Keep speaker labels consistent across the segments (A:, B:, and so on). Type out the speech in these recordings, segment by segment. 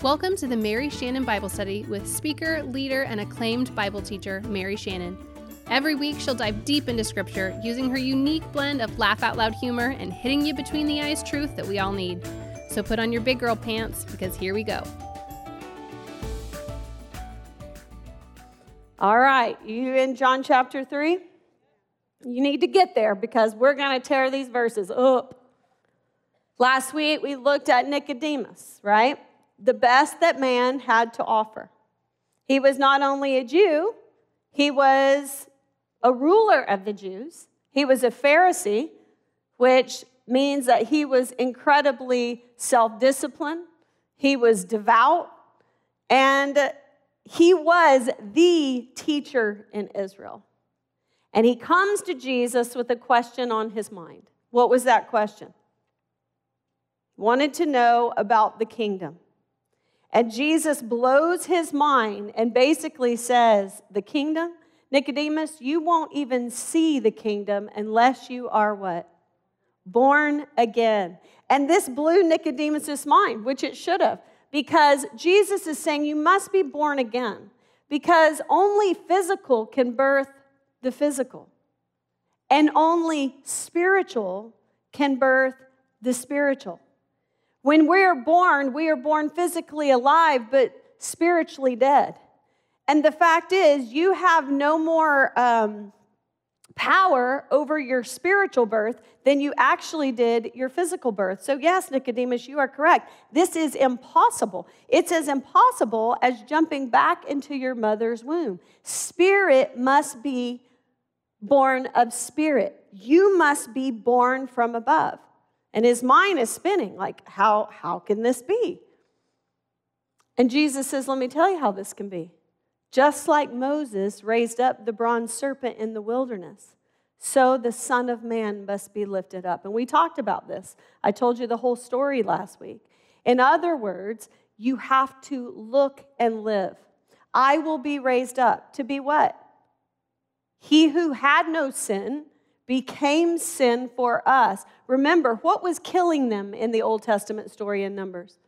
A: Welcome to the Mary Shannon Bible Study with speaker, leader, and acclaimed Bible teacher, Mary Shannon. Every week, she'll dive deep into Scripture using her unique blend of laugh out loud humor and hitting you between the eyes truth that we all need. So put on your big girl pants because here we go.
B: All right, you in John chapter 3? You need to get there because we're going to tear these verses up. Last week, we looked at Nicodemus, right? The best that man had to offer. He was not only a Jew, he was a ruler of the Jews. He was a Pharisee, which means that he was incredibly self disciplined, he was devout, and he was the teacher in Israel. And he comes to Jesus with a question on his mind. What was that question? Wanted to know about the kingdom. And Jesus blows his mind and basically says, The kingdom, Nicodemus, you won't even see the kingdom unless you are what? Born again. And this blew Nicodemus's mind, which it should have, because Jesus is saying you must be born again, because only physical can birth the physical, and only spiritual can birth the spiritual. When we're born, we are born physically alive, but spiritually dead. And the fact is, you have no more um, power over your spiritual birth than you actually did your physical birth. So, yes, Nicodemus, you are correct. This is impossible. It's as impossible as jumping back into your mother's womb. Spirit must be born of spirit, you must be born from above. And his mind is spinning like, how, how can this be? And Jesus says, Let me tell you how this can be. Just like Moses raised up the bronze serpent in the wilderness, so the Son of Man must be lifted up. And we talked about this. I told you the whole story last week. In other words, you have to look and live. I will be raised up to be what? He who had no sin became sin for us. Remember, what was killing them in the Old Testament story in Numbers?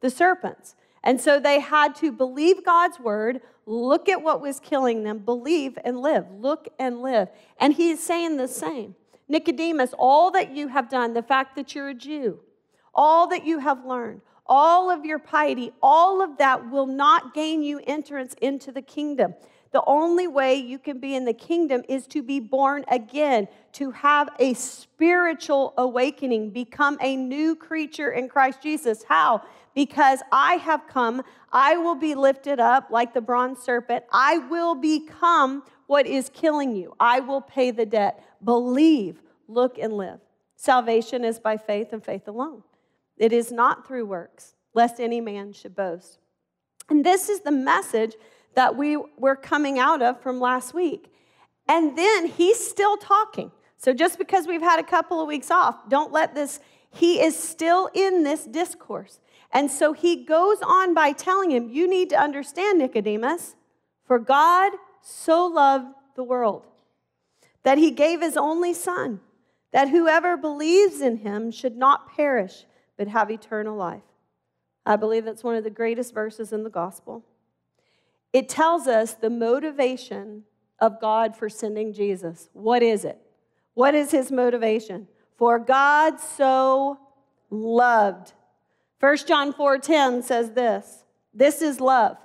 B: The serpents. And so they had to believe God's word, look at what was killing them, believe and live. Look and live. And he's saying the same. Nicodemus, all that you have done, the fact that you're a Jew, all that you have learned, all of your piety, all of that will not gain you entrance into the kingdom. The only way you can be in the kingdom is to be born again, to have a spiritual awakening, become a new creature in Christ Jesus. How? Because I have come, I will be lifted up like the bronze serpent. I will become what is killing you. I will pay the debt. Believe, look, and live. Salvation is by faith and faith alone. It is not through works, lest any man should boast. And this is the message that we were coming out of from last week. And then he's still talking. So just because we've had a couple of weeks off, don't let this, he is still in this discourse. And so he goes on by telling him, You need to understand, Nicodemus, for God so loved the world that he gave his only son, that whoever believes in him should not perish, but have eternal life. I believe that's one of the greatest verses in the gospel. It tells us the motivation of God for sending Jesus. What is it? What is his motivation? For God so loved. 1 John 4:10 says this. This is love.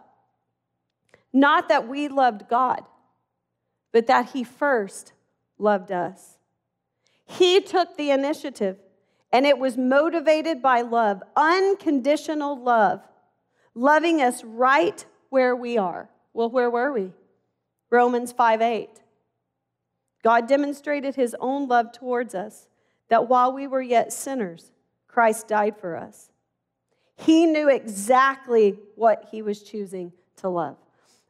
B: Not that we loved God, but that he first loved us. He took the initiative and it was motivated by love, unconditional love, loving us right where we are. Well, where were we? Romans 5 8. God demonstrated his own love towards us, that while we were yet sinners, Christ died for us. He knew exactly what he was choosing to love.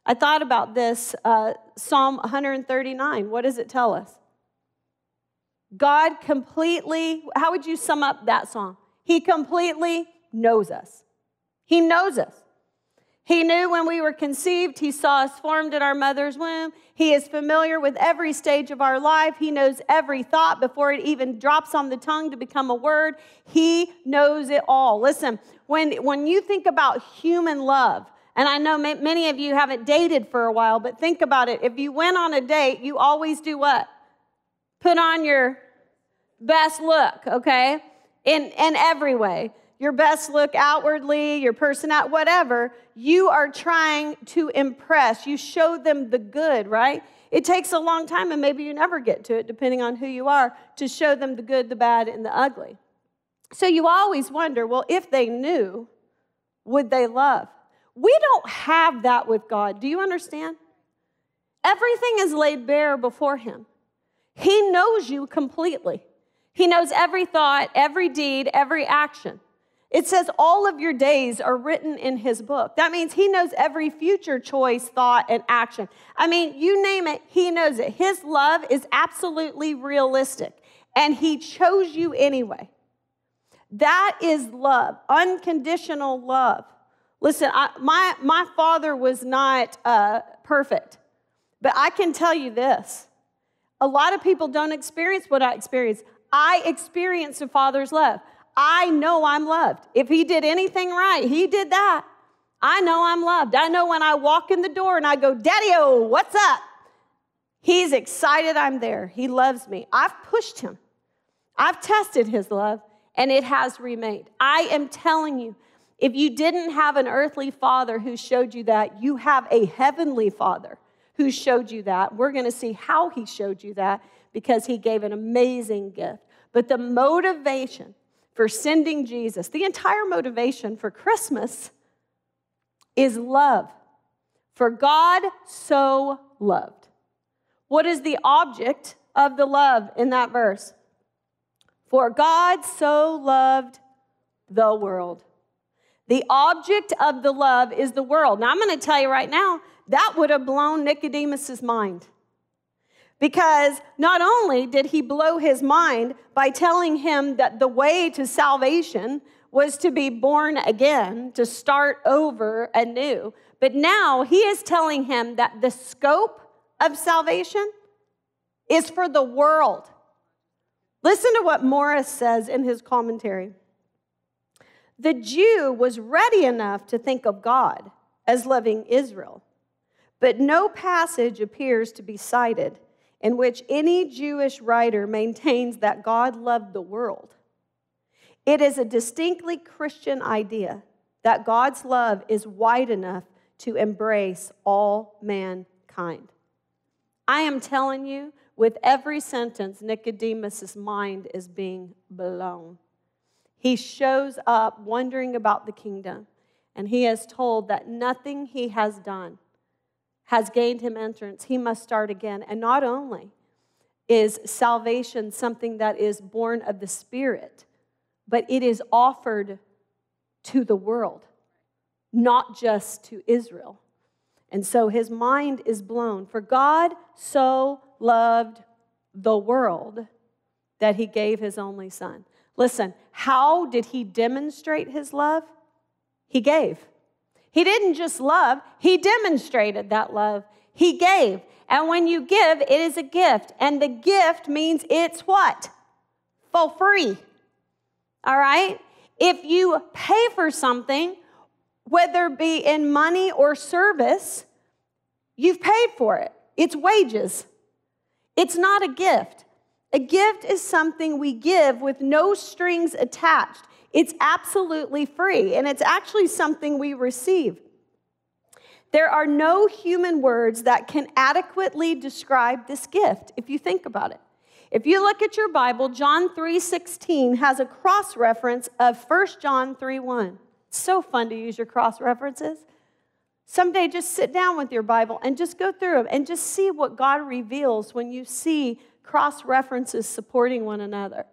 B: I thought about this uh, Psalm 139. What does it tell us? God completely, how would you sum up that song? He completely knows us. He knows us. He knew when we were conceived. He saw us formed in our mother's womb. He is familiar with every stage of our life. He knows every thought before it even drops on the tongue to become a word. He knows it all. Listen, when, when you think about human love, and I know many of you haven't dated for a while, but think about it. If you went on a date, you always do what? Put on your best look, okay? In, in every way your best look outwardly, your person out, whatever, you are trying to impress. You show them the good, right? It takes a long time, and maybe you never get to it, depending on who you are, to show them the good, the bad, and the ugly. So you always wonder well, if they knew, would they love? We don't have that with God. Do you understand? Everything is laid bare before Him. He knows you completely. He knows every thought, every deed, every action. It says all of your days are written in his book. That means he knows every future choice, thought, and action. I mean, you name it, he knows it. His love is absolutely realistic, and he chose you anyway. That is love, unconditional love. Listen, I, my, my father was not uh, perfect, but I can tell you this a lot of people don't experience what I experienced. I experienced a father's love. I know I'm loved. If he did anything right, he did that. I know I'm loved. I know when I walk in the door and I go, Daddy, oh, what's up? He's excited I'm there. He loves me. I've pushed him. I've tested his love and it has remained. I am telling you, if you didn't have an earthly father who showed you that, you have a heavenly father who showed you that. We're going to see how he showed you that because he gave an amazing gift. But the motivation for sending Jesus, the entire motivation for Christmas is love. For God so loved. What is the object of the love in that verse? For God so loved the world. The object of the love is the world. Now, I'm going to tell you right now, that would have blown Nicodemus's mind. Because not only did he blow his mind by telling him that the way to salvation was to be born again, to start over anew, but now he is telling him that the scope of salvation is for the world. Listen to what Morris says in his commentary. The Jew was ready enough to think of God as loving Israel, but no passage appears to be cited in which any Jewish writer maintains that God loved the world. It is a distinctly Christian idea that God's love is wide enough to embrace all mankind. I am telling you, with every sentence, Nicodemus' mind is being blown. He shows up wondering about the kingdom, and he is told that nothing he has done has gained him entrance, he must start again. And not only is salvation something that is born of the Spirit, but it is offered to the world, not just to Israel. And so his mind is blown. For God so loved the world that he gave his only son. Listen, how did he demonstrate his love? He gave. He didn't just love, he demonstrated that love. He gave. And when you give, it is a gift. And the gift means it's what? For free. All right? If you pay for something, whether it be in money or service, you've paid for it. It's wages. It's not a gift. A gift is something we give with no strings attached. It's absolutely free, and it's actually something we receive. There are no human words that can adequately describe this gift, if you think about it. If you look at your Bible, John 3:16 has a cross reference of 1 John 3:1. It's so fun to use your cross references. Someday just sit down with your Bible and just go through them and just see what God reveals when you see cross references supporting one another.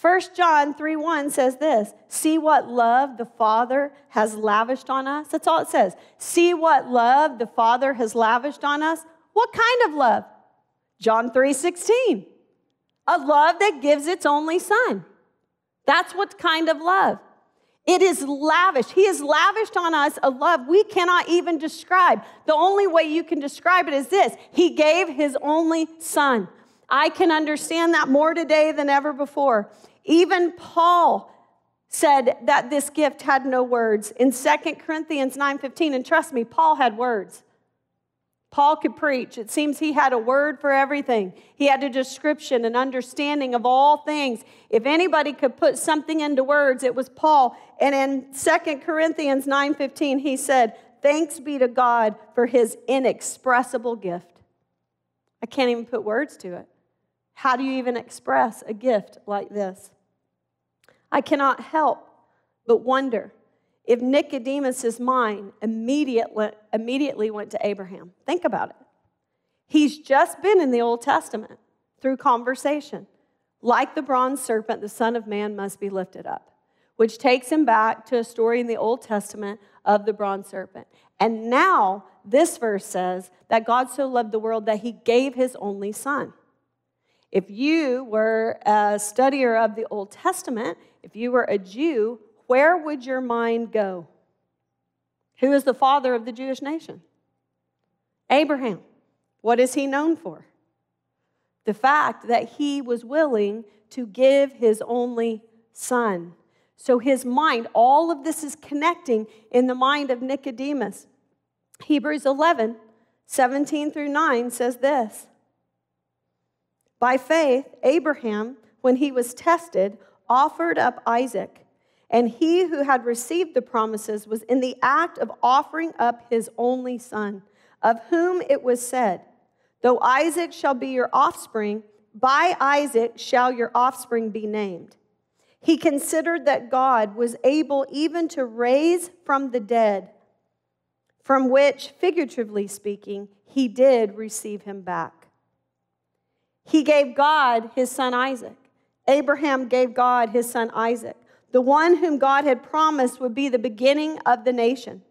B: 1 John 3 1 says this See what love the Father has lavished on us. That's all it says. See what love the Father has lavished on us. What kind of love? John 3 16. A love that gives its only Son. That's what kind of love. It is lavish. He has lavished on us a love we cannot even describe. The only way you can describe it is this He gave His only Son. I can understand that more today than ever before. Even Paul said that this gift had no words in 2 Corinthians 9:15 and trust me Paul had words. Paul could preach. It seems he had a word for everything. He had a description, an understanding of all things. If anybody could put something into words, it was Paul. And in 2 Corinthians 9:15 he said, "Thanks be to God for his inexpressible gift." I can't even put words to it. How do you even express a gift like this? I cannot help but wonder if Nicodemus's mind immediately, immediately went to Abraham. Think about it. He's just been in the Old Testament through conversation. Like the bronze serpent, the Son of Man must be lifted up, which takes him back to a story in the Old Testament of the bronze serpent. And now this verse says that God so loved the world that he gave his only Son. If you were a studier of the Old Testament, if you were a Jew, where would your mind go? Who is the father of the Jewish nation? Abraham. What is he known for? The fact that he was willing to give his only son. So his mind, all of this is connecting in the mind of Nicodemus. Hebrews 11, 17 through 9 says this By faith, Abraham, when he was tested, offered up Isaac. And he who had received the promises was in the act of offering up his only son, of whom it was said, Though Isaac shall be your offspring, by Isaac shall your offspring be named. He considered that God was able even to raise from the dead, from which, figuratively speaking, he did receive him back. He gave God his son Isaac. Abraham gave God his son Isaac the one whom God had promised would be the beginning of the nation.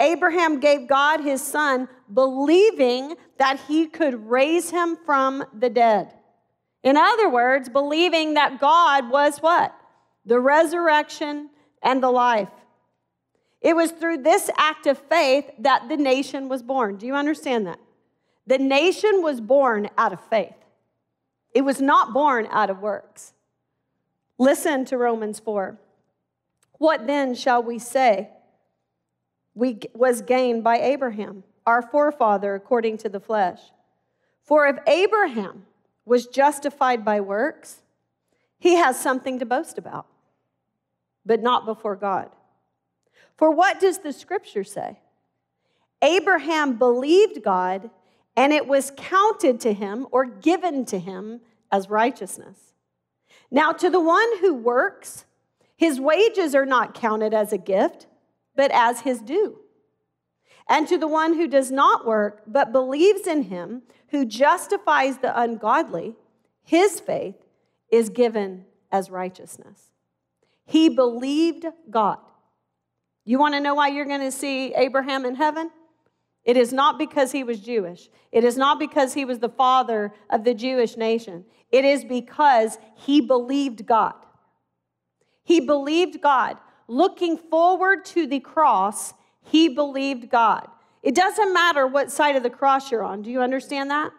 B: Abraham gave God his son, believing that he could raise him from the dead. In other words, believing that God was what? The resurrection and the life. It was through this act of faith that the nation was born. Do you understand that? The nation was born out of faith, it was not born out of works. Listen to Romans 4. What then shall we say we was gained by Abraham, our forefather according to the flesh? For if Abraham was justified by works, he has something to boast about, but not before God. For what does the scripture say? Abraham believed God, and it was counted to him or given to him as righteousness. Now, to the one who works, his wages are not counted as a gift, but as his due. And to the one who does not work, but believes in him who justifies the ungodly, his faith is given as righteousness. He believed God. You want to know why you're going to see Abraham in heaven? It is not because he was Jewish. It is not because he was the father of the Jewish nation. It is because he believed God. He believed God. Looking forward to the cross, he believed God. It doesn't matter what side of the cross you're on. Do you understand that?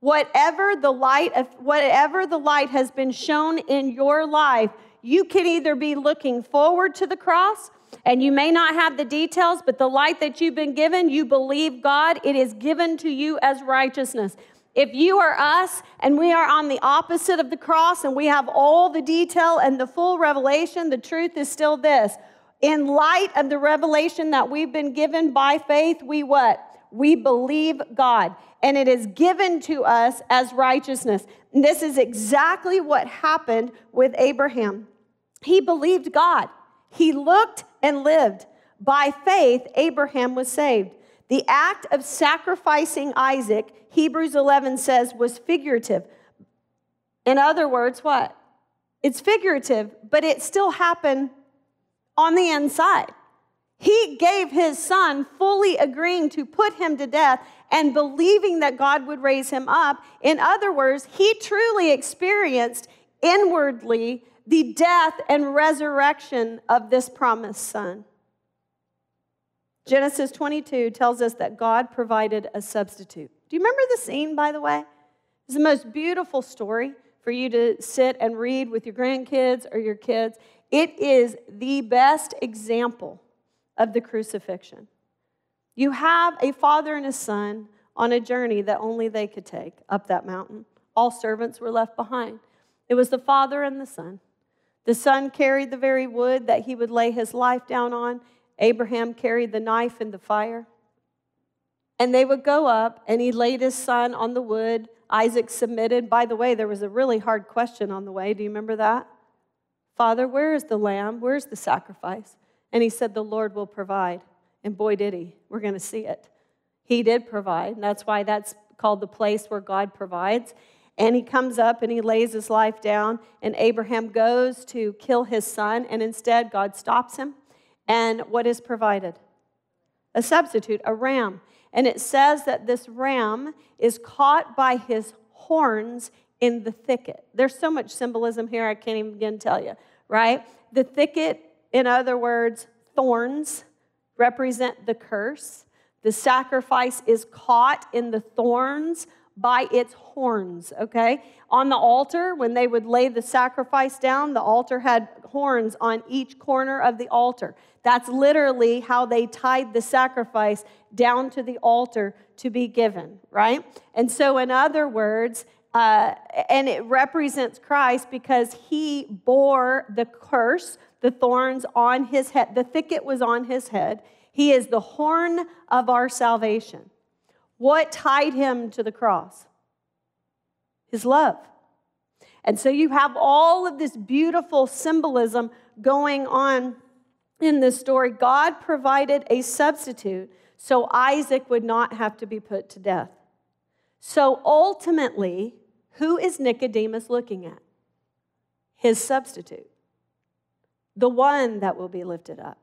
B: Whatever the light of whatever the light has been shown in your life, you can either be looking forward to the cross and you may not have the details, but the light that you've been given, you believe God, it is given to you as righteousness. If you are us and we are on the opposite of the cross and we have all the detail and the full revelation, the truth is still this. In light of the revelation that we've been given by faith, we what? We believe God and it is given to us as righteousness. And this is exactly what happened with Abraham. He believed God. He looked and lived. By faith, Abraham was saved. The act of sacrificing Isaac, Hebrews 11 says, was figurative. In other words, what? It's figurative, but it still happened on the inside. He gave his son, fully agreeing to put him to death and believing that God would raise him up. In other words, he truly experienced inwardly the death and resurrection of this promised son. Genesis 22 tells us that God provided a substitute. Do you remember the scene, by the way? It's the most beautiful story for you to sit and read with your grandkids or your kids. It is the best example of the crucifixion. You have a father and a son on a journey that only they could take up that mountain. All servants were left behind. It was the father and the son. The son carried the very wood that he would lay his life down on. Abraham carried the knife and the fire. And they would go up, and he laid his son on the wood. Isaac submitted. By the way, there was a really hard question on the way. Do you remember that? Father, where is the lamb? Where's the sacrifice? And he said, The Lord will provide. And boy, did he. We're going to see it. He did provide. And that's why that's called the place where God provides. And he comes up and he lays his life down, and Abraham goes to kill his son, and instead God stops him. And what is provided? A substitute, a ram. And it says that this ram is caught by his horns in the thicket. There's so much symbolism here, I can't even begin to tell you, right? The thicket, in other words, thorns represent the curse. The sacrifice is caught in the thorns by its horns, okay? On the altar, when they would lay the sacrifice down, the altar had horns on each corner of the altar. That's literally how they tied the sacrifice down to the altar to be given, right? And so, in other words, uh, and it represents Christ because he bore the curse, the thorns on his head. The thicket was on his head. He is the horn of our salvation. What tied him to the cross? His love. And so you have all of this beautiful symbolism going on in this story. God provided a substitute so Isaac would not have to be put to death. So ultimately, who is Nicodemus looking at? His substitute, the one that will be lifted up,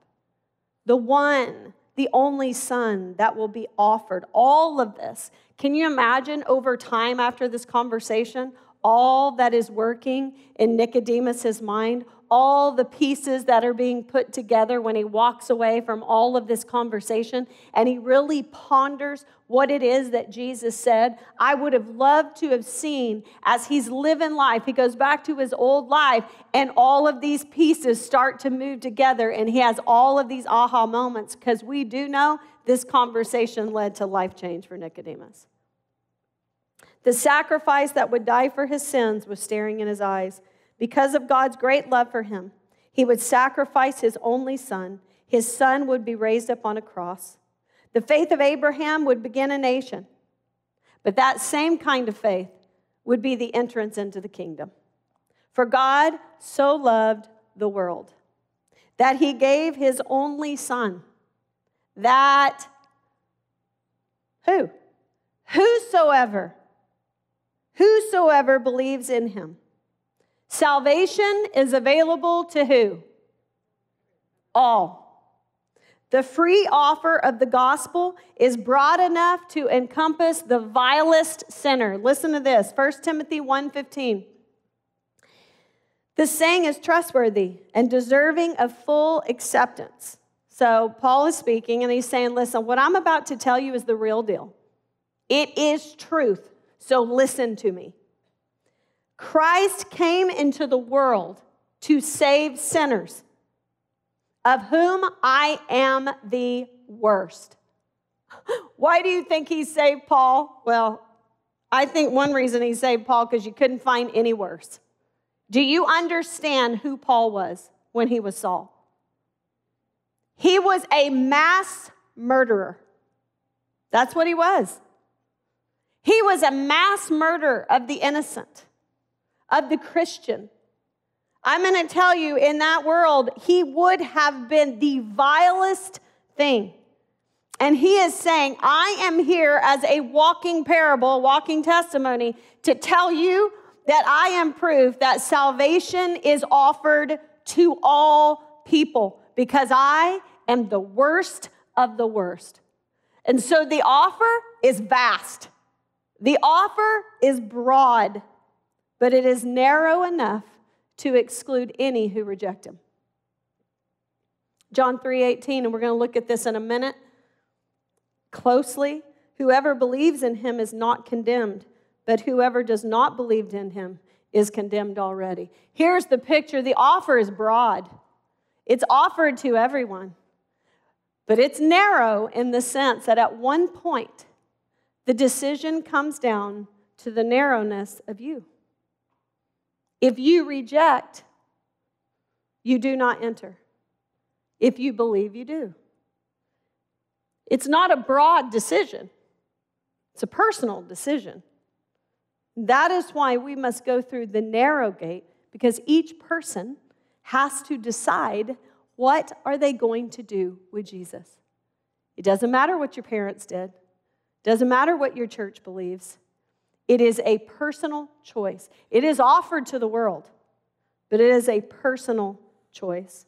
B: the one the only son that will be offered. All of this. Can you imagine over time after this conversation, all that is working in Nicodemus's mind? All the pieces that are being put together when he walks away from all of this conversation and he really ponders what it is that Jesus said. I would have loved to have seen as he's living life. He goes back to his old life and all of these pieces start to move together and he has all of these aha moments because we do know this conversation led to life change for Nicodemus. The sacrifice that would die for his sins was staring in his eyes. Because of God's great love for him, he would sacrifice his only son. His son would be raised up on a cross. The faith of Abraham would begin a nation, but that same kind of faith would be the entrance into the kingdom. For God so loved the world that he gave his only son, that who? Whosoever, whosoever believes in him Salvation is available to who? All. The free offer of the gospel is broad enough to encompass the vilest sinner. Listen to this, 1 Timothy 1:15. The saying is trustworthy and deserving of full acceptance. So Paul is speaking and he's saying, "Listen, what I'm about to tell you is the real deal. It is truth. So listen to me." Christ came into the world to save sinners, of whom I am the worst. Why do you think he saved Paul? Well, I think one reason he saved Paul because you couldn't find any worse. Do you understand who Paul was when he was Saul? He was a mass murderer. That's what he was. He was a mass murderer of the innocent of the Christian. I'm going to tell you, in that world, he would have been the vilest thing. And he is saying, I am here as a walking parable, walking testimony to tell you that I am proof that salvation is offered to all people because I am the worst of the worst. And so the offer is vast, the offer is broad but it is narrow enough to exclude any who reject him. John 3:18 and we're going to look at this in a minute closely. Whoever believes in him is not condemned, but whoever does not believe in him is condemned already. Here's the picture. The offer is broad. It's offered to everyone. But it's narrow in the sense that at one point the decision comes down to the narrowness of you. If you reject, you do not enter. If you believe, you do. It's not a broad decision, it's a personal decision. That is why we must go through the narrow gate because each person has to decide what are they going to do with Jesus. It doesn't matter what your parents did. Doesn't matter what your church believes. It is a personal choice. It is offered to the world, but it is a personal choice.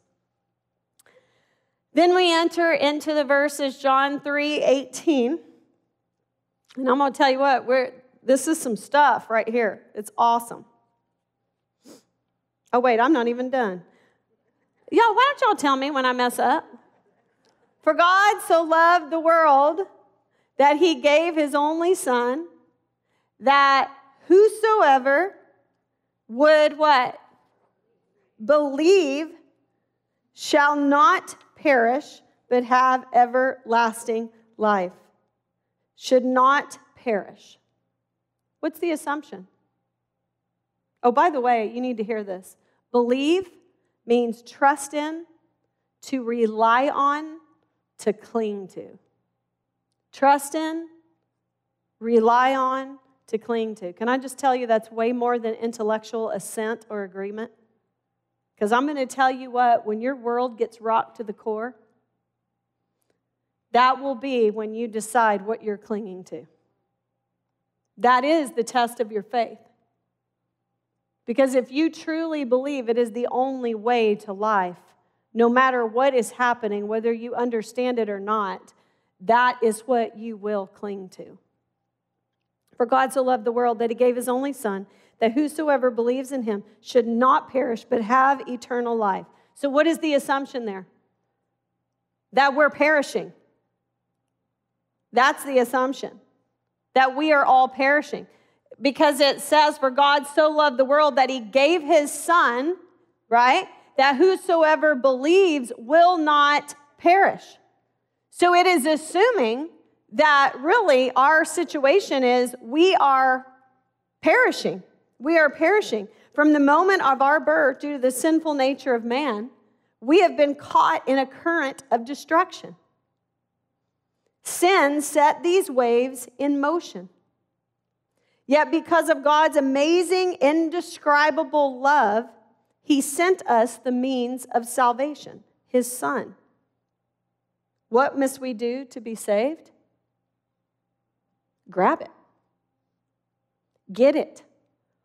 B: Then we enter into the verses John 3 18. And I'm going to tell you what, we're, this is some stuff right here. It's awesome. Oh, wait, I'm not even done. Y'all, why don't y'all tell me when I mess up? For God so loved the world that he gave his only son, that whosoever would what? Believe shall not perish, but have everlasting life. Should not perish. What's the assumption? Oh, by the way, you need to hear this. Believe means trust in, to rely on, to cling to. Trust in, rely on, to cling to. Can I just tell you that's way more than intellectual assent or agreement? Because I'm going to tell you what, when your world gets rocked to the core, that will be when you decide what you're clinging to. That is the test of your faith. Because if you truly believe it is the only way to life, no matter what is happening, whether you understand it or not, that is what you will cling to. For God so loved the world that he gave his only Son, that whosoever believes in him should not perish, but have eternal life. So, what is the assumption there? That we're perishing. That's the assumption, that we are all perishing. Because it says, For God so loved the world that he gave his Son, right? That whosoever believes will not perish. So, it is assuming that really our situation is we are perishing. We are perishing. From the moment of our birth, due to the sinful nature of man, we have been caught in a current of destruction. Sin set these waves in motion. Yet, because of God's amazing, indescribable love, He sent us the means of salvation, His Son. What must we do to be saved? Grab it, get it,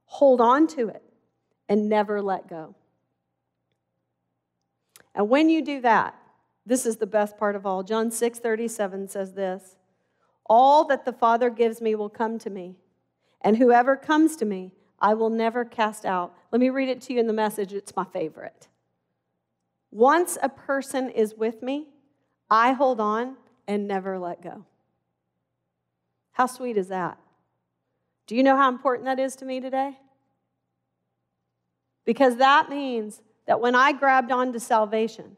B: hold on to it, and never let go. And when you do that, this is the best part of all. John 6 37 says this All that the Father gives me will come to me, and whoever comes to me, I will never cast out. Let me read it to you in the message, it's my favorite. Once a person is with me, I hold on and never let go. How sweet is that? Do you know how important that is to me today? Because that means that when I grabbed onto salvation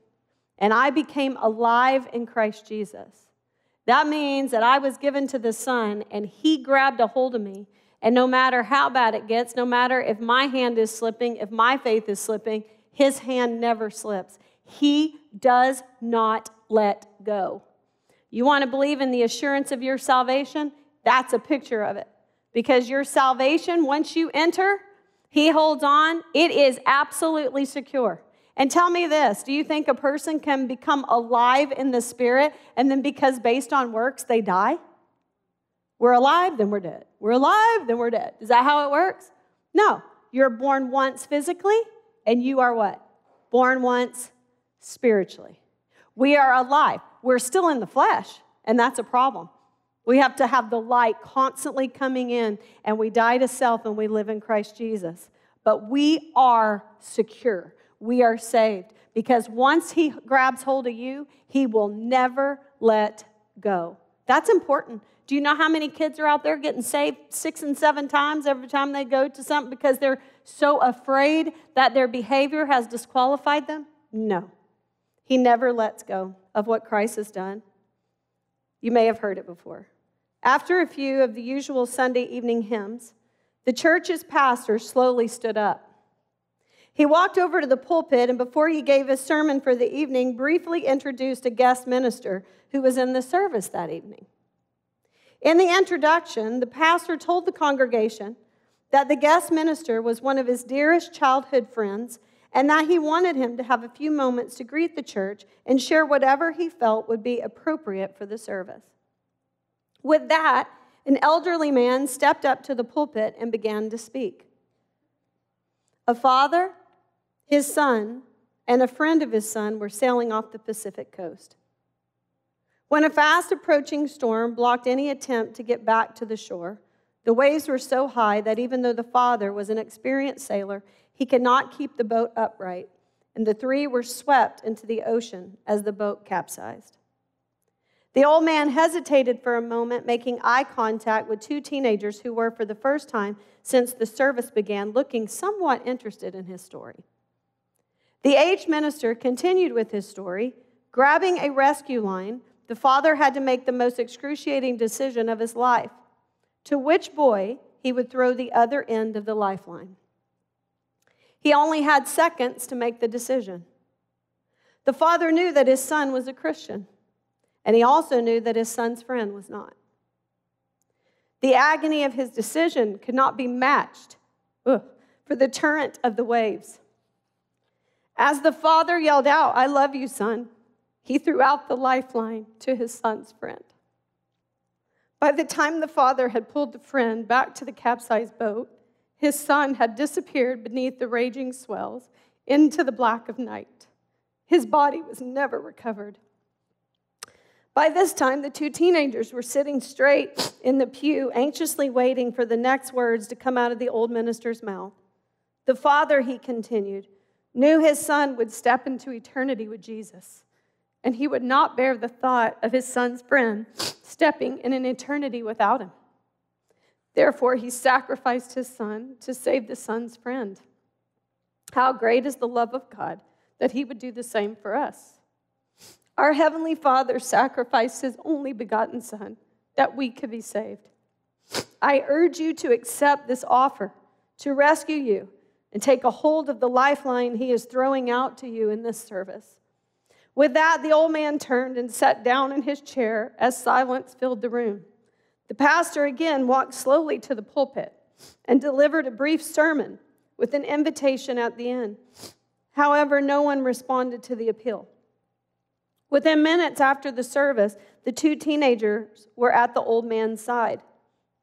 B: and I became alive in Christ Jesus, that means that I was given to the Son and He grabbed a hold of me. And no matter how bad it gets, no matter if my hand is slipping, if my faith is slipping, His hand never slips. He does not let go. You want to believe in the assurance of your salvation? That's a picture of it. Because your salvation, once you enter, He holds on, it is absolutely secure. And tell me this do you think a person can become alive in the spirit and then because based on works they die? We're alive, then we're dead. We're alive, then we're dead. Is that how it works? No. You're born once physically, and you are what? Born once spiritually. We are alive. We're still in the flesh, and that's a problem. We have to have the light constantly coming in, and we die to self and we live in Christ Jesus. but we are secure. We are saved because once He grabs hold of you, He will never let go. That's important. Do you know how many kids are out there getting saved six and seven times every time they go to something because they're so afraid that their behavior has disqualified them? No. He never lets go of what Christ has done. You may have heard it before. After a few of the usual Sunday evening hymns, the church's pastor slowly stood up. He walked over to the pulpit and, before he gave his sermon for the evening, briefly introduced a guest minister who was in the service that evening. In the introduction, the pastor told the congregation that the guest minister was one of his dearest childhood friends and that he wanted him to have a few moments to greet the church and share whatever he felt would be appropriate for the service. With that, an elderly man stepped up to the pulpit and began to speak. A father, his son, and a friend of his son were sailing off the Pacific coast. When a fast approaching storm blocked any attempt to get back to the shore, the waves were so high that even though the father was an experienced sailor, he could not keep the boat upright, and the three were swept into the ocean as the boat capsized. The old man hesitated for a moment, making eye contact with two teenagers who were, for the first time since the service began, looking somewhat interested in his story. The aged minister continued with his story. Grabbing a rescue line, the father had to make the most excruciating decision of his life to which boy he would throw the other end of the lifeline. He only had seconds to make the decision. The father knew that his son was a Christian. And he also knew that his son's friend was not. The agony of his decision could not be matched ugh, for the torrent of the waves. As the father yelled out, I love you, son, he threw out the lifeline to his son's friend. By the time the father had pulled the friend back to the capsized boat, his son had disappeared beneath the raging swells into the black of night. His body was never recovered. By this time, the two teenagers were sitting straight in the pew, anxiously waiting for the next words to come out of the old minister's mouth. The father, he continued, knew his son would step into eternity with Jesus, and he would not bear the thought of his son's friend stepping in an eternity without him. Therefore, he sacrificed his son to save the son's friend. How great is the love of God that he would do the same for us. Our Heavenly Father sacrificed His only begotten Son that we could be saved. I urge you to accept this offer to rescue you and take a hold of the lifeline He is throwing out to you in this service. With that, the old man turned and sat down in his chair as silence filled the room. The pastor again walked slowly to the pulpit and delivered a brief sermon with an invitation at the end. However, no one responded to the appeal. Within minutes after the service, the two teenagers were at the old man's side.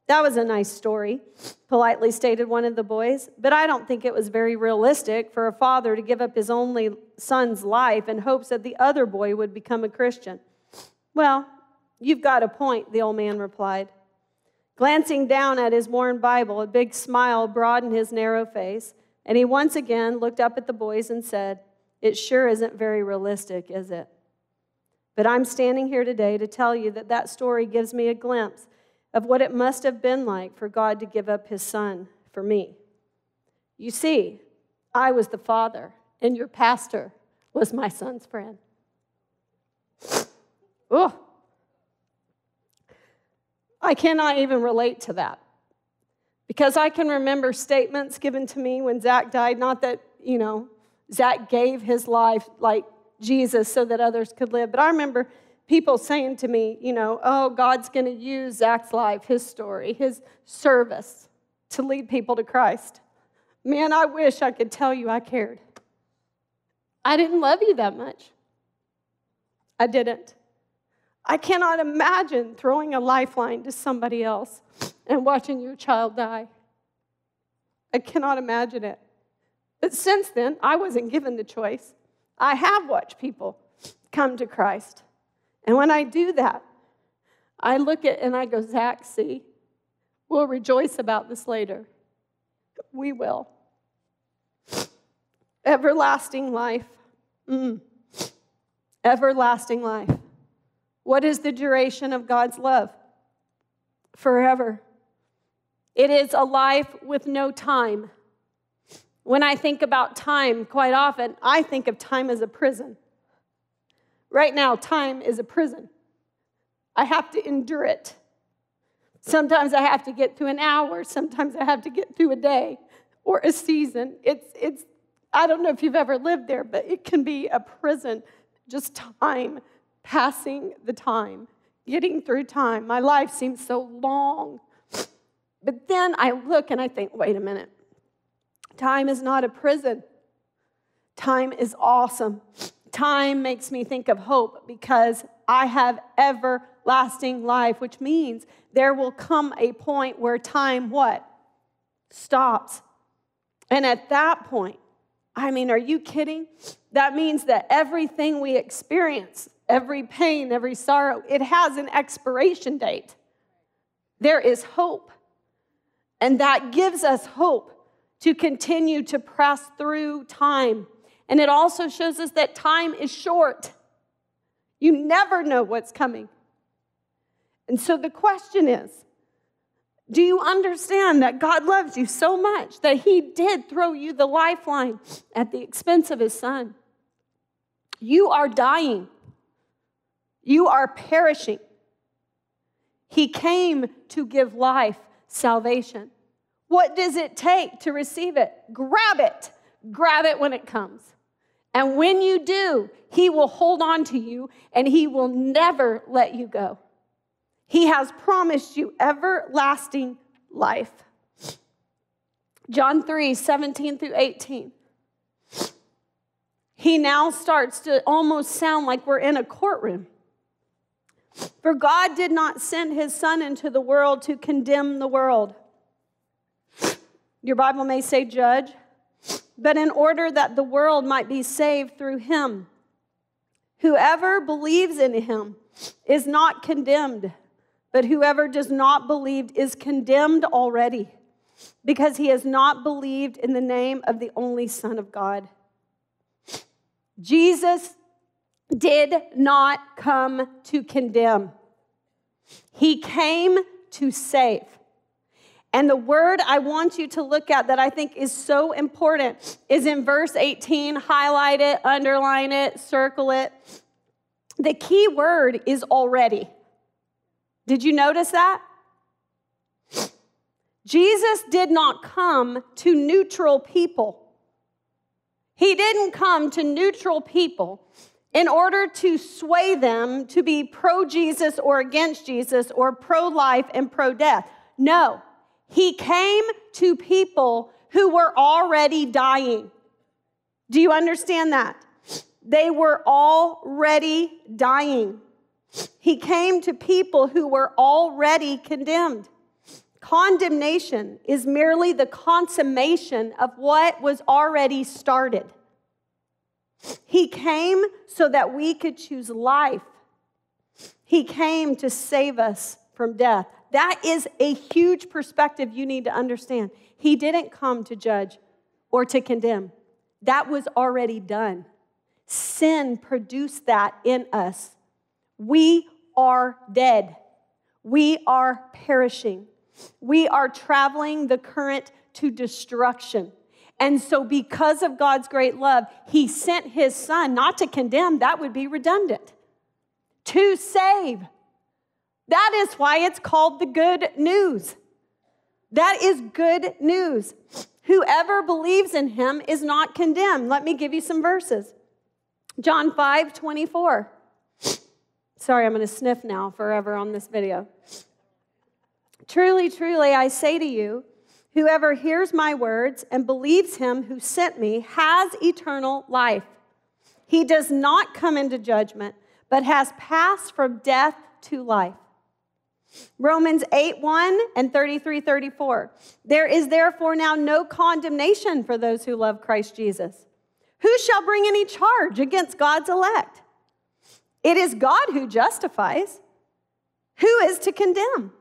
B: That was a nice story, politely stated one of the boys, but I don't think it was very realistic for a father to give up his only son's life in hopes that the other boy would become a Christian. Well, you've got a point, the old man replied. Glancing down at his worn Bible, a big smile broadened his narrow face, and he once again looked up at the boys and said, It sure isn't very realistic, is it? But I'm standing here today to tell you that that story gives me a glimpse of what it must have been like for God to give up his son for me. You see, I was the father, and your pastor was my son's friend. Oh, I cannot even relate to that because I can remember statements given to me when Zach died. Not that, you know, Zach gave his life like Jesus so that others could live. But I remember people saying to me, you know, oh, God's going to use Zach's life, his story, his service to lead people to Christ. Man, I wish I could tell you I cared. I didn't love you that much. I didn't. I cannot imagine throwing a lifeline to somebody else and watching your child die. I cannot imagine it. But since then, I wasn't given the choice. I have watched people come to Christ. And when I do that, I look at and I go, Zach, see, we'll rejoice about this later. We will. Everlasting life. Mm. Everlasting life. What is the duration of God's love? Forever. It is a life with no time. When I think about time, quite often, I think of time as a prison. Right now, time is a prison. I have to endure it. Sometimes I have to get through an hour, sometimes I have to get through a day or a season. It's, it's, I don't know if you've ever lived there, but it can be a prison, just time, passing the time, getting through time. My life seems so long. But then I look and I think, wait a minute. Time is not a prison. Time is awesome. Time makes me think of hope because I have everlasting life, which means there will come a point where time what? Stops. And at that point, I mean, are you kidding? That means that everything we experience, every pain, every sorrow, it has an expiration date. There is hope. And that gives us hope to continue to press through time. And it also shows us that time is short. You never know what's coming. And so the question is do you understand that God loves you so much that He did throw you the lifeline at the expense of His Son? You are dying, you are perishing. He came to give life, salvation. What does it take to receive it? Grab it. Grab it when it comes. And when you do, He will hold on to you and He will never let you go. He has promised you everlasting life. John 3 17 through 18. He now starts to almost sound like we're in a courtroom. For God did not send his Son into the world to condemn the world. Your Bible may say judge, but in order that the world might be saved through him. Whoever believes in him is not condemned but whoever does not believe is condemned already because he has not believed in the name of the only Son of God. Jesus did not come to condemn, he came to save. And the word I want you to look at that I think is so important is in verse 18. Highlight it, underline it, circle it. The key word is already. Did you notice that? Jesus did not come to neutral people. He didn't come to neutral people in order to sway them to be pro Jesus or against Jesus or pro life and pro death. No, he came to people who were already dying. Do you understand that? They were already dying. He came to people who were already condemned. Condemnation is merely the consummation of what was already started. He came so that we could choose life. He came to save us from death. That is a huge perspective you need to understand. He didn't come to judge or to condemn, that was already done. Sin produced that in us. We are dead. We are perishing. We are traveling the current to destruction. And so, because of God's great love, He sent His Son, not to condemn, that would be redundant, to save. That is why it's called the good news. That is good news. Whoever believes in Him is not condemned. Let me give you some verses. John 5 24. Sorry, I'm going to sniff now forever on this video. Truly, truly, I say to you, whoever hears my words and believes him who sent me has eternal life. He does not come into judgment, but has passed from death to life. Romans 8 1 and 33 34. There is therefore now no condemnation for those who love Christ Jesus. Who shall bring any charge against God's elect? It is God who justifies. Who is to condemn?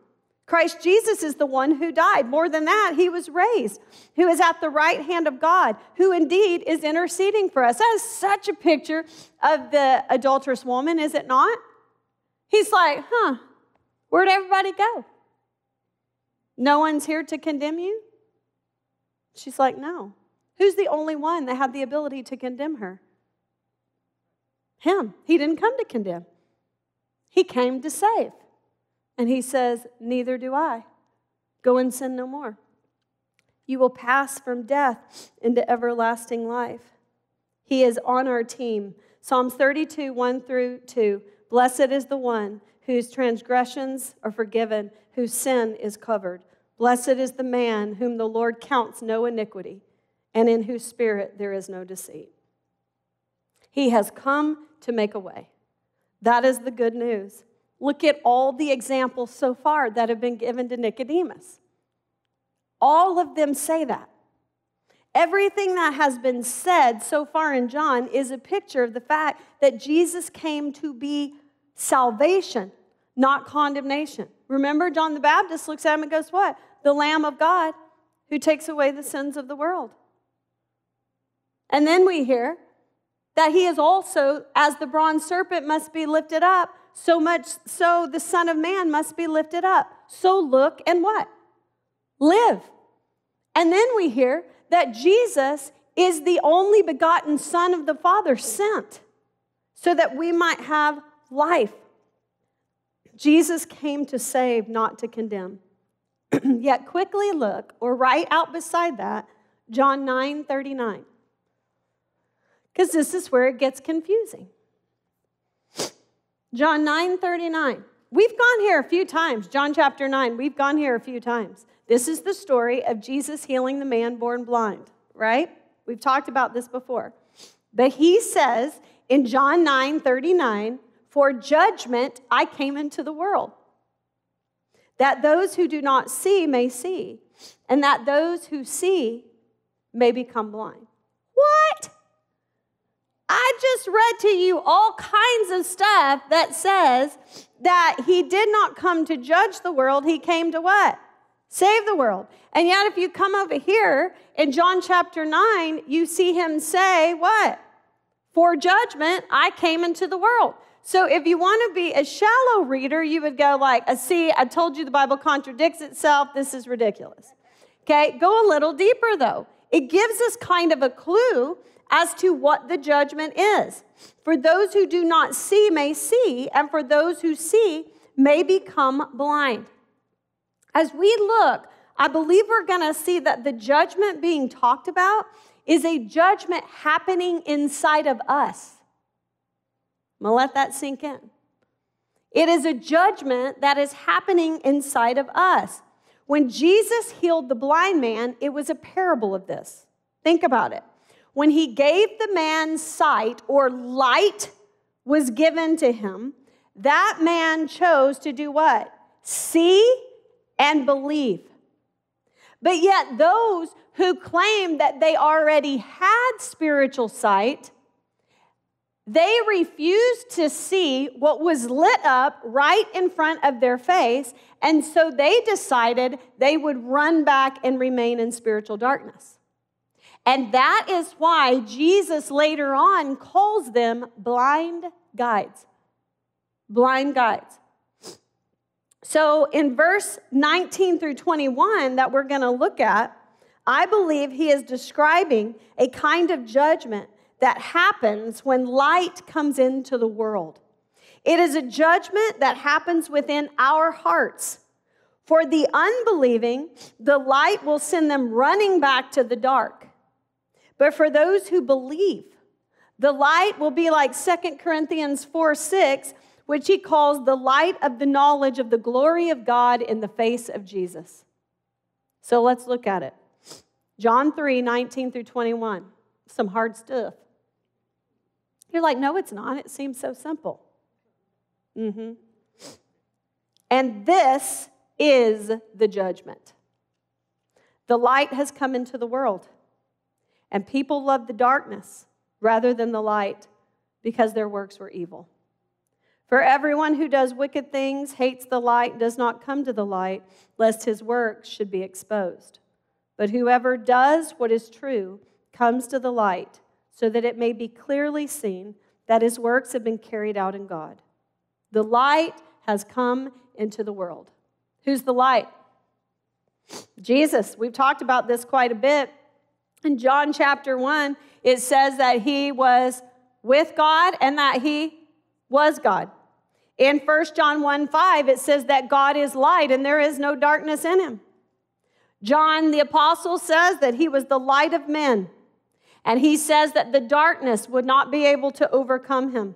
B: Christ Jesus is the one who died. More than that, he was raised, who is at the right hand of God, who indeed is interceding for us. That is such a picture of the adulterous woman, is it not? He's like, huh, where'd everybody go? No one's here to condemn you? She's like, no. Who's the only one that had the ability to condemn her? Him. He didn't come to condemn, he came to save. And he says, Neither do I. Go and sin no more. You will pass from death into everlasting life. He is on our team. Psalms 32, 1 through 2. Blessed is the one whose transgressions are forgiven, whose sin is covered. Blessed is the man whom the Lord counts no iniquity, and in whose spirit there is no deceit. He has come to make a way. That is the good news. Look at all the examples so far that have been given to Nicodemus. All of them say that. Everything that has been said so far in John is a picture of the fact that Jesus came to be salvation, not condemnation. Remember, John the Baptist looks at him and goes, What? The Lamb of God who takes away the sins of the world. And then we hear that he is also, as the bronze serpent must be lifted up, so much so the Son of Man must be lifted up. So look and what? Live. And then we hear that Jesus is the only begotten Son of the Father sent so that we might have life. Jesus came to save, not to condemn. Yet quickly look, or right out beside that, John 9 39. Because this is where it gets confusing. John 9 39. We've gone here a few times. John chapter 9, we've gone here a few times. This is the story of Jesus healing the man born blind, right? We've talked about this before. But he says in John 9 39, For judgment I came into the world, that those who do not see may see, and that those who see may become blind. What? I just read to you all kinds of stuff that says that he did not come to judge the world, he came to what? Save the world. And yet, if you come over here in John chapter 9, you see him say, What? For judgment, I came into the world. So if you want to be a shallow reader, you would go like, uh, see, I told you the Bible contradicts itself. This is ridiculous. Okay, go a little deeper though. It gives us kind of a clue as to what the judgment is. For those who do not see may see, and for those who see may become blind. As we look, I believe we're going to see that the judgment being talked about is a judgment happening inside of us. I'm going to let that sink in. It is a judgment that is happening inside of us. When Jesus healed the blind man, it was a parable of this. Think about it when he gave the man sight or light was given to him, that man chose to do what? See and believe. But yet, those who claim that they already had spiritual sight, they refused to see what was lit up right in front of their face, and so they decided they would run back and remain in spiritual darkness. And that is why Jesus later on calls them blind guides. Blind guides. So in verse 19 through 21 that we're going to look at, I believe he is describing a kind of judgment that happens when light comes into the world. It is a judgment that happens within our hearts. For the unbelieving, the light will send them running back to the dark. But for those who believe, the light will be like Second Corinthians 4 6, which he calls the light of the knowledge of the glory of God in the face of Jesus. So let's look at it. John 3 19 through 21. Some hard stuff. You're like, no, it's not. It seems so simple. Mm-hmm. And this is the judgment. The light has come into the world and people loved the darkness rather than the light because their works were evil. For everyone who does wicked things hates the light does not come to the light, lest his works should be exposed. But whoever does what is true comes to the light, so that it may be clearly seen that his works have been carried out in God. The light has come into the world. Who's the light? Jesus. We've talked about this quite a bit. In John chapter 1, it says that he was with God and that he was God. In 1 John 1 5, it says that God is light and there is no darkness in him. John the apostle says that he was the light of men, and he says that the darkness would not be able to overcome him.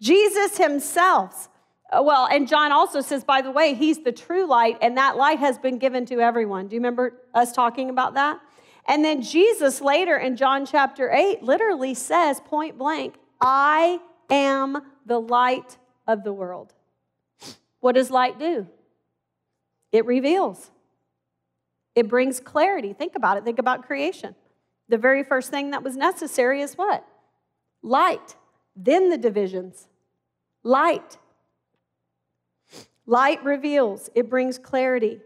B: Jesus himself, uh, well, and John also says, by the way, he's the true light, and that light has been given to everyone. Do you remember us talking about that? And then Jesus later in John chapter 8 literally says point blank, I am the light of the world. What does light do? It reveals, it brings clarity. Think about it. Think about creation. The very first thing that was necessary is what? Light. Then the divisions. Light. Light reveals, it brings clarity.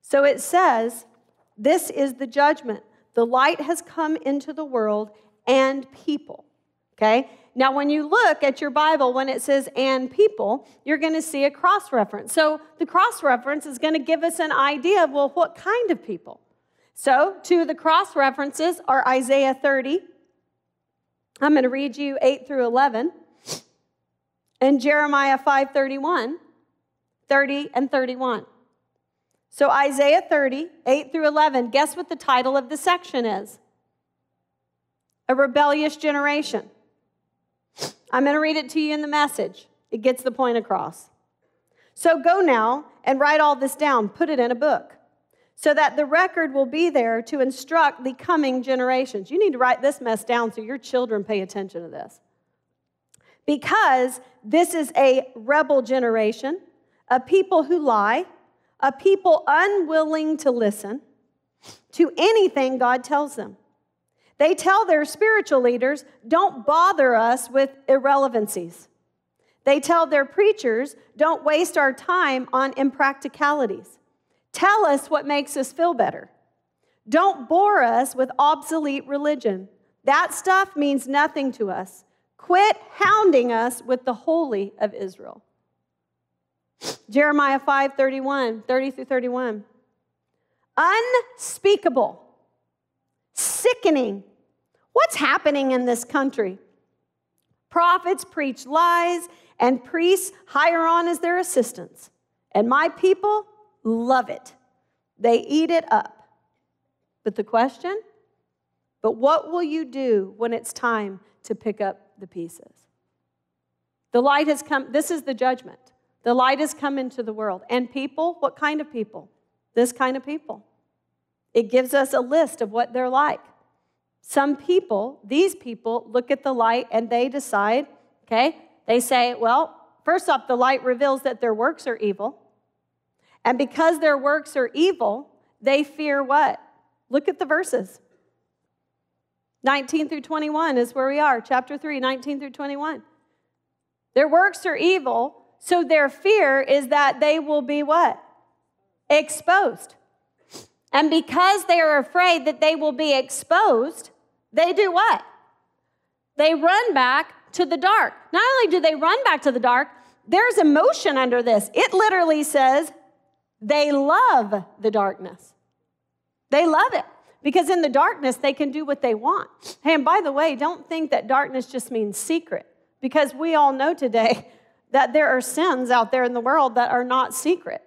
B: So it says, This is the judgment. The light has come into the world and people. Okay? Now, when you look at your Bible, when it says and people, you're going to see a cross reference. So the cross reference is going to give us an idea of, well, what kind of people? So, two of the cross references are Isaiah 30. I'm going to read you 8 through 11. And Jeremiah 5 31, 30 and 31. So, Isaiah 30, 8 through 11, guess what the title of the section is? A rebellious generation. I'm going to read it to you in the message. It gets the point across. So go now and write all this down, put it in a book, so that the record will be there to instruct the coming generations. You need to write this mess down so your children pay attention to this. Because this is a rebel generation, a people who lie, a people unwilling to listen to anything God tells them. They tell their spiritual leaders, don't bother us with irrelevancies. They tell their preachers, don't waste our time on impracticalities. Tell us what makes us feel better. Don't bore us with obsolete religion. That stuff means nothing to us. Quit hounding us with the holy of Israel. Jeremiah 5 31, 30 through 31. Unspeakable sickening. What's happening in this country? Prophets preach lies, and priests hire on as their assistants. And my people love it. They eat it up. But the question? But what will you do when it's time to pick up the pieces? The light has come, this is the judgment. The light has come into the world. And people, what kind of people? This kind of people. It gives us a list of what they're like. Some people, these people, look at the light and they decide, okay, they say, well, first off, the light reveals that their works are evil. And because their works are evil, they fear what? Look at the verses. 19 through 21 is where we are, chapter 3, 19 through 21. Their works are evil, so their fear is that they will be what? Exposed. And because they are afraid that they will be exposed, they do what? They run back to the dark. Not only do they run back to the dark, there's emotion under this. It literally says they love the darkness. They love it because in the darkness they can do what they want. Hey, and by the way, don't think that darkness just means secret because we all know today that there are sins out there in the world that are not secret.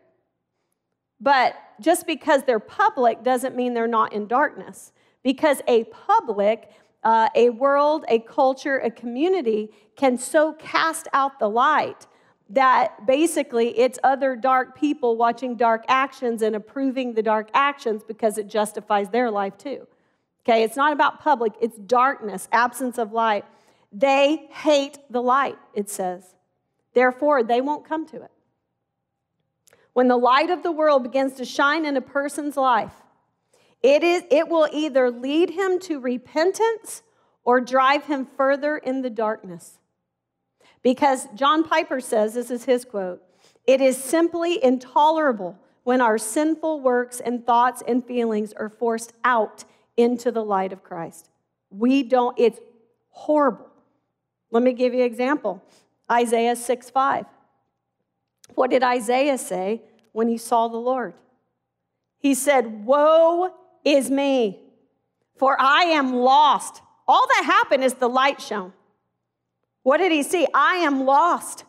B: But just because they're public doesn't mean they're not in darkness. Because a public, uh, a world, a culture, a community can so cast out the light that basically it's other dark people watching dark actions and approving the dark actions because it justifies their life too. Okay, it's not about public, it's darkness, absence of light. They hate the light, it says. Therefore, they won't come to it. When the light of the world begins to shine in a person's life, it, is, it will either lead him to repentance or drive him further in the darkness. Because John Piper says, this is his quote, it is simply intolerable when our sinful works and thoughts and feelings are forced out into the light of Christ. We don't, it's horrible. Let me give you an example Isaiah 6 5. What did Isaiah say when he saw the Lord? He said, Woe is me, for I am lost. All that happened is the light shone. What did he see? I am lost,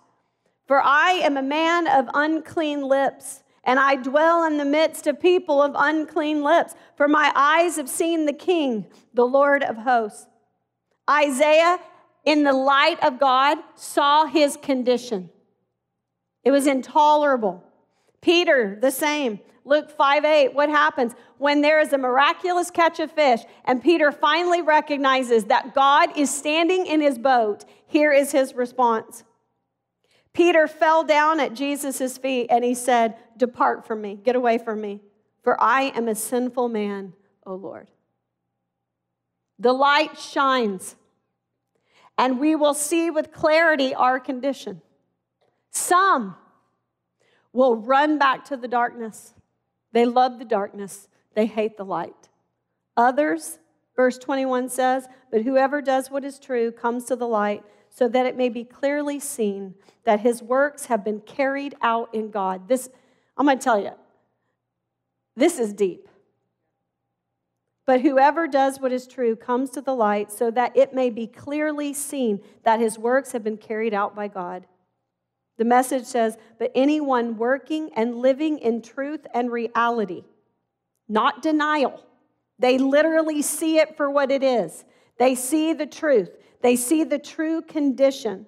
B: for I am a man of unclean lips, and I dwell in the midst of people of unclean lips. For my eyes have seen the King, the Lord of hosts. Isaiah, in the light of God, saw his condition. It was intolerable. Peter, the same. Luke 5 8, what happens? When there is a miraculous catch of fish, and Peter finally recognizes that God is standing in his boat, here is his response. Peter fell down at Jesus' feet and he said, Depart from me, get away from me, for I am a sinful man, O Lord. The light shines, and we will see with clarity our condition. Some will run back to the darkness. They love the darkness, they hate the light. Others, verse 21 says, But whoever does what is true comes to the light, so that it may be clearly seen that his works have been carried out in God. This, I'm going to tell you, this is deep. But whoever does what is true comes to the light so that it may be clearly seen that his works have been carried out by God. The message says, But anyone working and living in truth and reality, not denial. They literally see it for what it is. They see the truth, they see the true condition,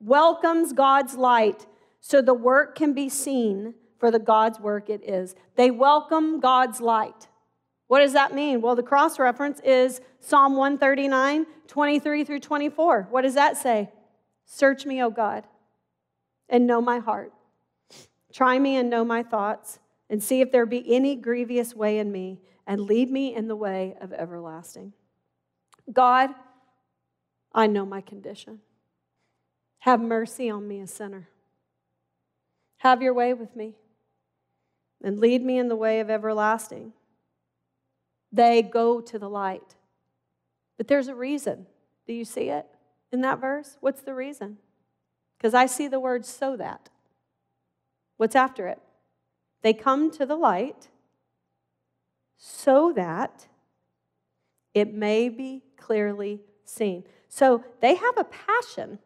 B: welcomes God's light so the work can be seen for the God's work it is. They welcome God's light. What does that mean? Well, the cross reference is Psalm 139, 23 through 24. What does that say? Search me, O God and know my heart. Try me and know my thoughts, and see if there be any grievous way in me, and lead me in the way of everlasting. God, I know my condition. Have mercy on me, a sinner. Have your way with me, and lead me in the way of everlasting. They go to the light. But there's a reason. Do you see it in that verse? What's the reason? Because I see the word so that. What's after it? They come to the light so that it may be clearly seen. So they have a passion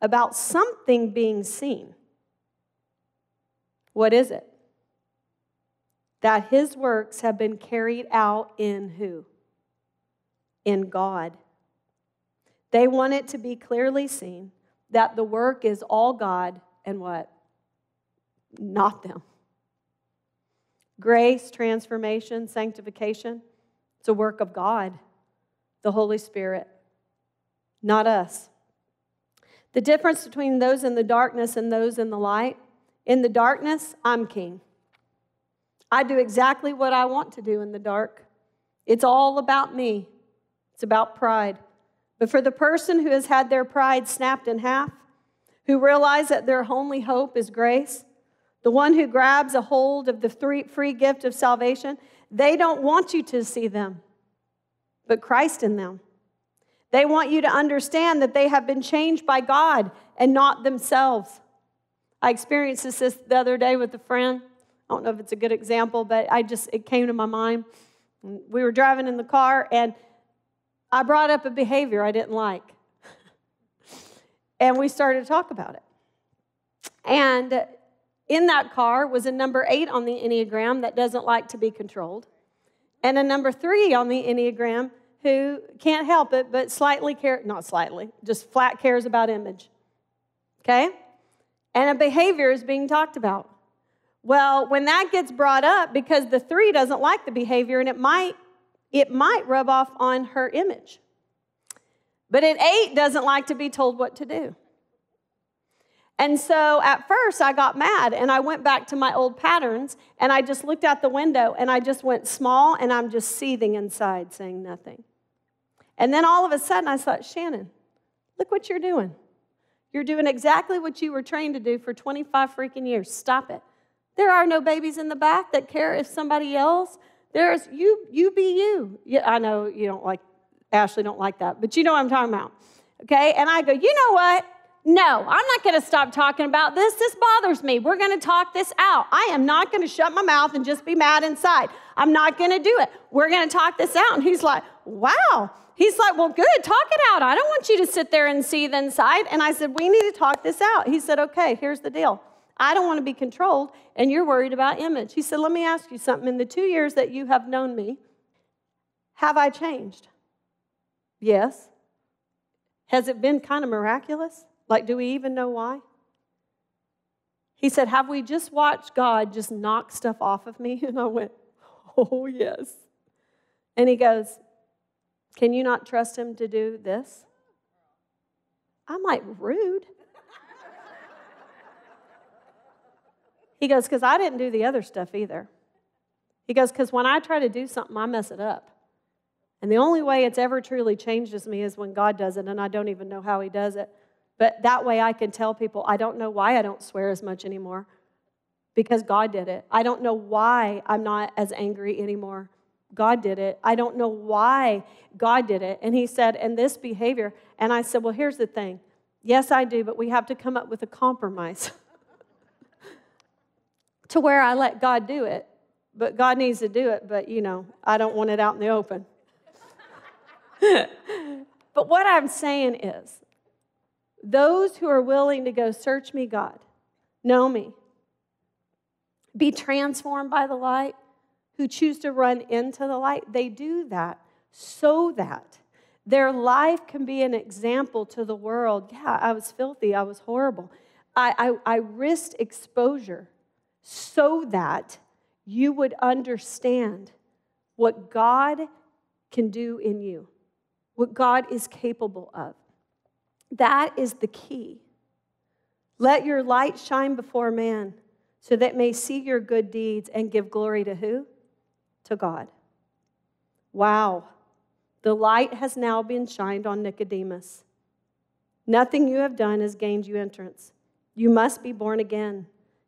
B: about something being seen. What is it? That his works have been carried out in who? In God. They want it to be clearly seen that the work is all God and what? Not them. Grace, transformation, sanctification, it's a work of God, the Holy Spirit, not us. The difference between those in the darkness and those in the light in the darkness, I'm king. I do exactly what I want to do in the dark. It's all about me, it's about pride. But for the person who has had their pride snapped in half, who realize that their only hope is grace, the one who grabs a hold of the free gift of salvation, they don't want you to see them, but Christ in them. They want you to understand that they have been changed by God and not themselves. I experienced this the other day with a friend. I don't know if it's a good example, but I just it came to my mind. We were driving in the car and I brought up a behavior I didn't like. and we started to talk about it. And in that car was a number eight on the Enneagram that doesn't like to be controlled, and a number three on the Enneagram who can't help it but slightly care, not slightly, just flat cares about image. Okay? And a behavior is being talked about. Well, when that gets brought up, because the three doesn't like the behavior and it might it might rub off on her image. But an eight doesn't like to be told what to do. And so at first I got mad and I went back to my old patterns and I just looked out the window and I just went small and I'm just seething inside saying nothing. And then all of a sudden I thought, Shannon, look what you're doing. You're doing exactly what you were trained to do for 25 freaking years. Stop it. There are no babies in the back that care if somebody else. There's you, you be you. Yeah, I know you don't like, Ashley don't like that, but you know what I'm talking about. Okay? And I go, you know what? No, I'm not going to stop talking about this. This bothers me. We're going to talk this out. I am not going to shut my mouth and just be mad inside. I'm not going to do it. We're going to talk this out. And he's like, wow. He's like, well, good, talk it out. I don't want you to sit there and seethe inside. And I said, we need to talk this out. He said, okay, here's the deal. I don't want to be controlled, and you're worried about image. He said, let me ask you something. In the two years that you have known me, have I changed? Yes. Has it been kind of miraculous? Like, do we even know why? He said, Have we just watched God just knock stuff off of me? And I went, Oh, yes. And he goes, Can you not trust him to do this? I'm like, Rude. He goes, Because I didn't do the other stuff either. He goes, Because when I try to do something, I mess it up. And the only way it's ever truly changes me is when God does it, and I don't even know how he does it. But that way I can tell people, I don't know why I don't swear as much anymore because God did it. I don't know why I'm not as angry anymore. God did it. I don't know why God did it. And he said, and this behavior. And I said, well, here's the thing. Yes, I do, but we have to come up with a compromise to where I let God do it. But God needs to do it, but you know, I don't want it out in the open. but what I'm saying is, those who are willing to go, Search me, God, know me, be transformed by the light, who choose to run into the light, they do that so that their life can be an example to the world. Yeah, I was filthy, I was horrible. I, I, I risked exposure so that you would understand what God can do in you, what God is capable of. That is the key. Let your light shine before man so that may see your good deeds and give glory to who? To God. Wow. The light has now been shined on Nicodemus. Nothing you have done has gained you entrance. You must be born again.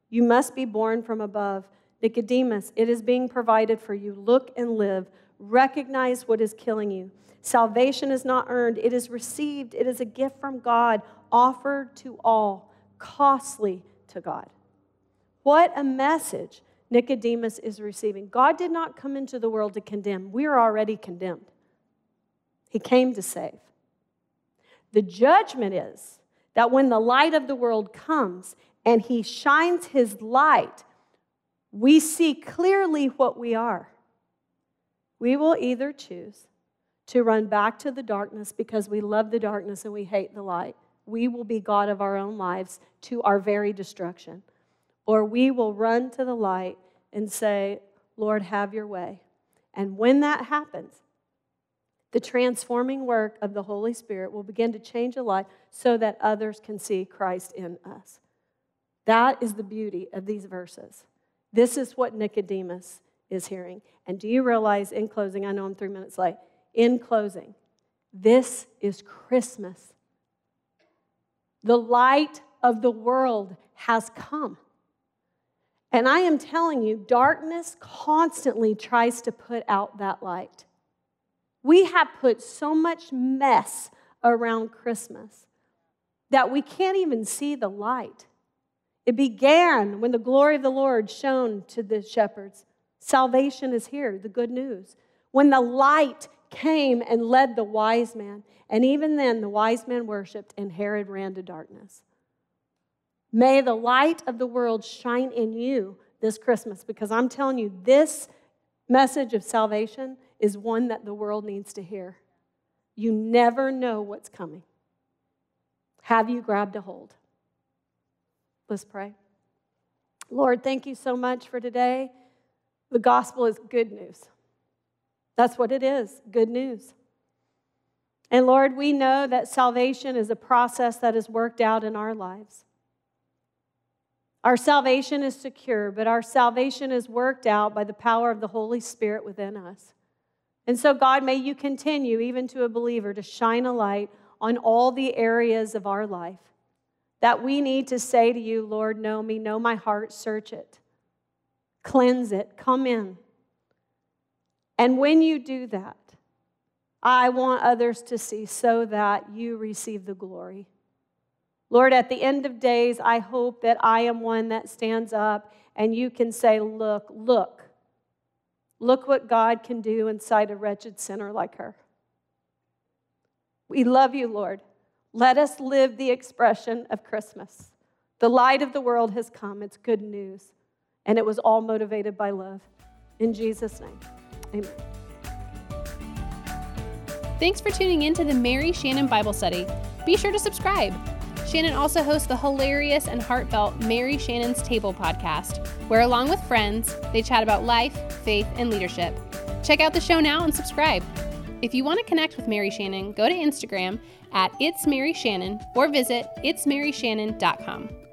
B: You must be born from above. Nicodemus, it is being provided for you. Look and live. Recognize what is killing you. Salvation is not earned, it is received. It is a gift from God, offered to all, costly to God. What a message Nicodemus is receiving. God did not come into the world to condemn, we are already condemned. He came to save. The judgment is that when the light of the world comes and he shines his light, we see clearly what we are. We will either choose to run back to the darkness because we love the darkness and we hate the light. We will be God of our own lives to our very destruction. Or we will run to the light and say, Lord, have your way. And when that happens, the transforming work of the Holy Spirit will begin to change a life so that others can see Christ in us. That is the beauty of these verses. This is what Nicodemus is hearing. And do you realize, in closing, I know I'm three minutes late, in closing, this is Christmas. The light of the world has come. And I am telling you, darkness constantly tries to put out that light. We have put so much mess around Christmas that we can't even see the light. It began when the glory of the Lord shone to the shepherds. Salvation is here, the good news. When the light came and led the wise man. And even then, the wise man worshiped, and Herod ran to darkness. May the light of the world shine in you this Christmas because I'm telling you, this message of salvation is one that the world needs to hear. You never know what's coming. Have you grabbed a hold? Let's pray. Lord, thank you so much for today. The gospel is good news. That's what it is good news. And Lord, we know that salvation is a process that is worked out in our lives. Our salvation is secure, but our salvation is worked out by the power of the Holy Spirit within us. And so, God, may you continue, even to a believer, to shine a light on all the areas of our life. That we need to say to you, Lord, know me, know my heart, search it, cleanse it, come in. And when you do that, I want others to see so that you receive the glory. Lord, at the end of days, I hope that I am one that stands up and you can say, Look, look, look what God can do inside a wretched sinner like her. We love you, Lord. Let us live the expression of Christmas. The light of the world has come. It's good news. And it was all motivated by love. In Jesus' name, amen.
A: Thanks for tuning in to the Mary Shannon Bible Study. Be sure to subscribe. Shannon also hosts the hilarious and heartfelt Mary Shannon's Table podcast, where, along with friends, they chat about life, faith, and leadership. Check out the show now and subscribe. If you want to connect with Mary Shannon, go to Instagram at It's Mary Shannon or visit itsmaryshannon.com.